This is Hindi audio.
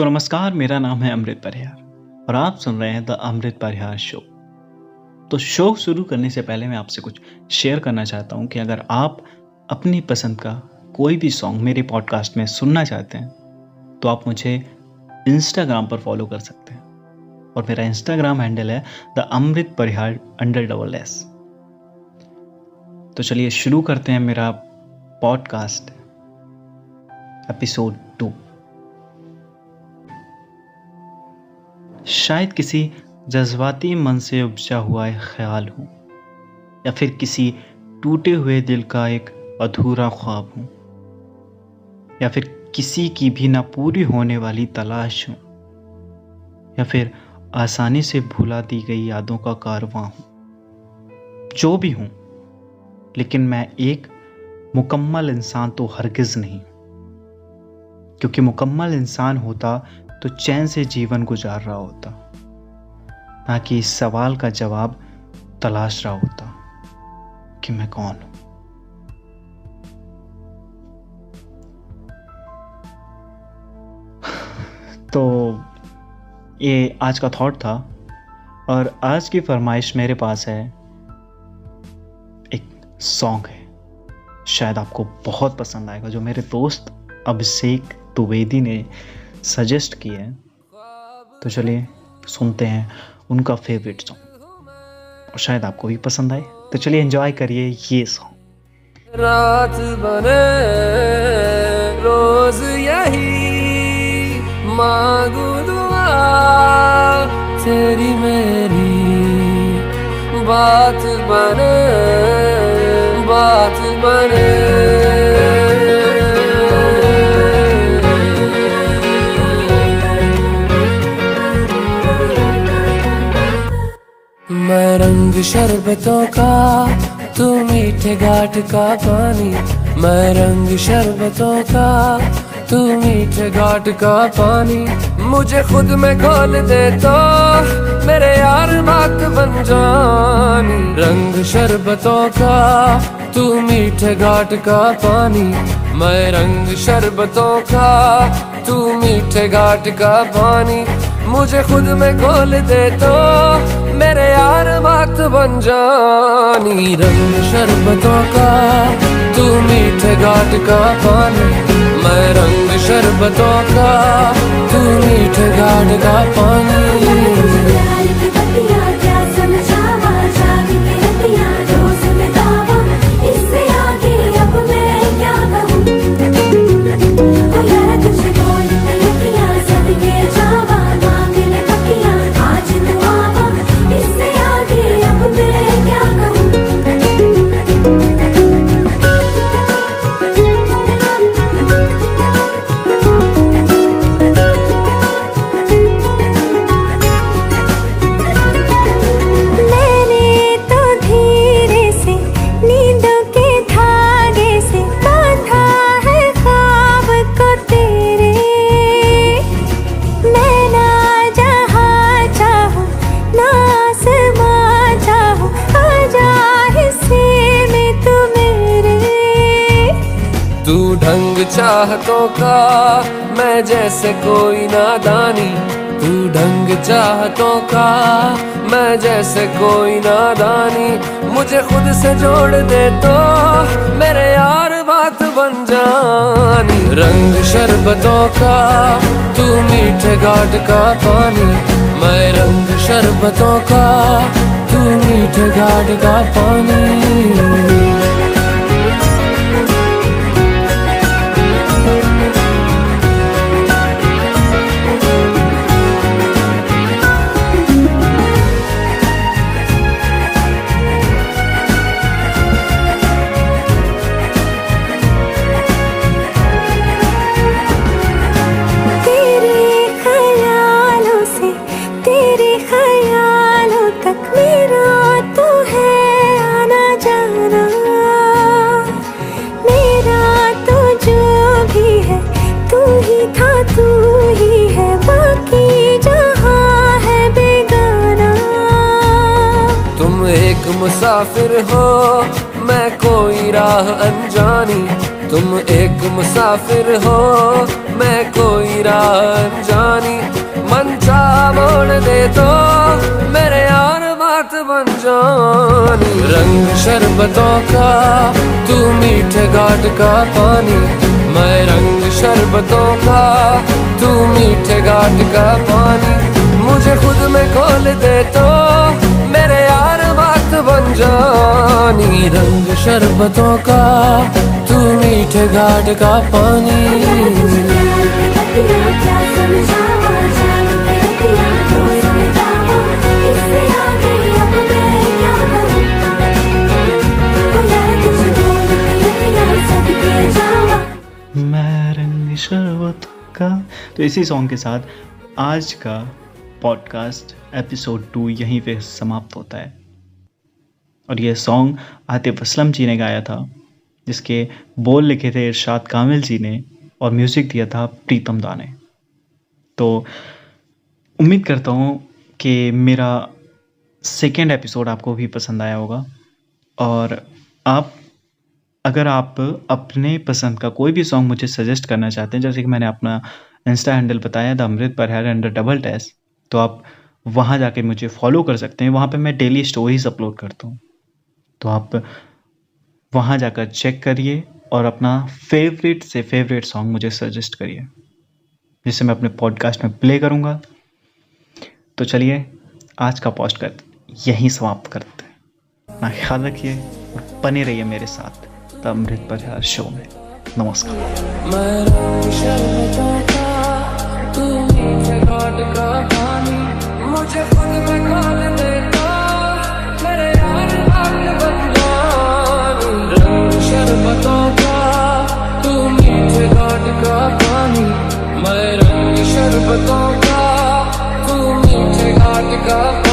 तो नमस्कार, मेरा नाम है अमृत परिहार और आप सुन रहे हैं द अमृत परिहार शो। तो शो शुरू करने से पहले मैं आपसे कुछ शेयर करना चाहता हूँ कि अगर आप अपनी पसंद का कोई भी सॉन्ग मेरे पॉडकास्ट में सुनना चाहते हैं तो आप मुझे इंस्टाग्राम पर फॉलो कर सकते हैं और मेरा इंस्टाग्राम हैंडल है the Amrit Parihar under double S तो चलिए शुरू करते हैं मेरा पॉडकास्ट एपिसोड टू शायद किसी जज्बाती मन से उपजा हुआ एक ख्याल हूँ, या फिर किसी टूटे हुए दिल का एक अधूरा ख्वाब हूँ, या फिर किसी की भी ना पूरी होने वाली तलाश हूँ, या फिर आसानी से भुला दी गई यादों का कारवां हूँ। जो भी हूँ, लेकिन मैं एक मुकम्मल इंसान तो हरगिज़ नहीं, क्योंकि मुकम्मल इंसान होता तो चैन से जीवन गुजार रहा होता, ना कि इस सवाल का जवाब तलाश रहा होता कि मैं कौन हूँ। तो ये आज का थॉट था और आज की फरमाइश मेरे पास है, एक सॉन्ग है, शायद आपको बहुत पसंद आएगा, जो मेरे दोस्त अभिषेक द्विवेदी ने सजेस्ट किए हैं तो चलिए सुनते हैं उनका फेवरेट सॉन्ग और शायद आपको भी पसंद आए तो चलिए एंजॉय करिए ये सॉन्ग रात बने, रोज यही मांगू दुआ, तेरी मेरी बात बने बात बने। शरबतों का, तू मीठे घाट का पानी। मैं रंग शरबतों का, तू मीठे घाट का पानी। मुझे खुद में खोल दे तो मेरे यार बात बन जानी। रंग शरबतों का, तू मीठे घाट का पानी। मैं रंग शरबतों का, तू मीठे घाट का पानी। मुझे खुद में खोल दे तो मेरे यार बात बन जानी रंग शरबतों का, तू मीठे घाट का पानी, मैं रंग शरबतों का, तू मीठे घाट का पानी। ढंग चाहतों का मैं जैसे कोई नादानी। तू ढंग चाहतों का मैं जैसे कोई नादानी। मुझे खुद से जोड़ दे तो मेरे यार बात बन जानी। रंग शरबतों का तू मीठे घाट का पानी। मैं रंग शरबतों का तू मीठे घाट का पानी। मुसाफिर हो, मैं कोई राह अनजानी। तुम एक मुसाफिर हो, मैं कोई राह अनजानी। मन चाह बोल दे तो मेरे यार बात बन जानी। रंग शरबतों का, तू मीठे घाट का पानी। मैं रंग शरबतों का, तू मीठे घाट का पानी। मुझे खुद में खोल दे तो बन जानी रंग शरबतों का, तू मीठे घाट का पानी। मैं रंग शरबत का। तो इसी सॉन्ग के साथ आज का पॉडकास्ट एपिसोड टू यहीं पे समाप्त होता है। और ये सॉन्ग आतिफ असलम जी ने गाया था, जिसके बोल लिखे थे इरशाद कामिल जी ने और म्यूज़िक दिया था प्रीतम दा ने तो उम्मीद करता हूँ कि मेरा सेकेंड एपिसोड आपको भी पसंद आया होगा। और आप, अगर आप अपने पसंद का कोई भी सॉन्ग मुझे सजेस्ट करना चाहते हैं, जैसे कि मैंने अपना इंस्टा हैंडल बताया द अमृत पर है अंडर डबल टेस्ट तो आप वहाँ जाके मुझे फॉलो कर सकते हैं। वहाँ पे मैं डेली स्टोरीज अपलोड करता हूँ। तो आप वहाँ जाकर चेक करिए और अपना फेवरेट से फेवरेट सॉन्ग मुझे सजेस्ट करिए, जिसे मैं अपने पॉडकास्ट में प्ले करूँगा। तो चलिए, आज का पॉस्ट कर यहीं समाप्त करते हैं। अपना ख्याल रखिए और बने रहिए मेरे साथ द अमृत पर शो में। नमस्कार। मैं रंग शरबतों का तू मीठे घाट का